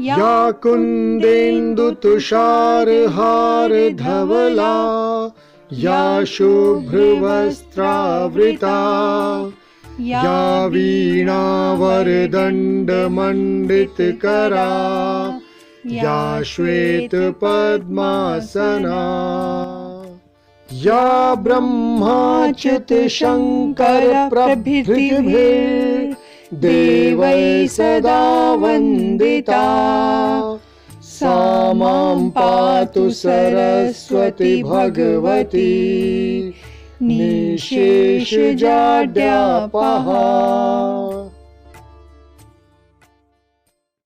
या कुंदेन्दु तुषार ह कुन्देन्दुतुषारहारधवला या शुभ्रवस्त्रावृता या वीणावरदण्डमण्डितकरा या श्वेतपद्मासना या ब्रह्माच्युतशङ्करप्रभृतिभिर्देवै सदा वन्दिता। सा माँ पातु सरस्वती भगवती। निशेषजाड्यापहा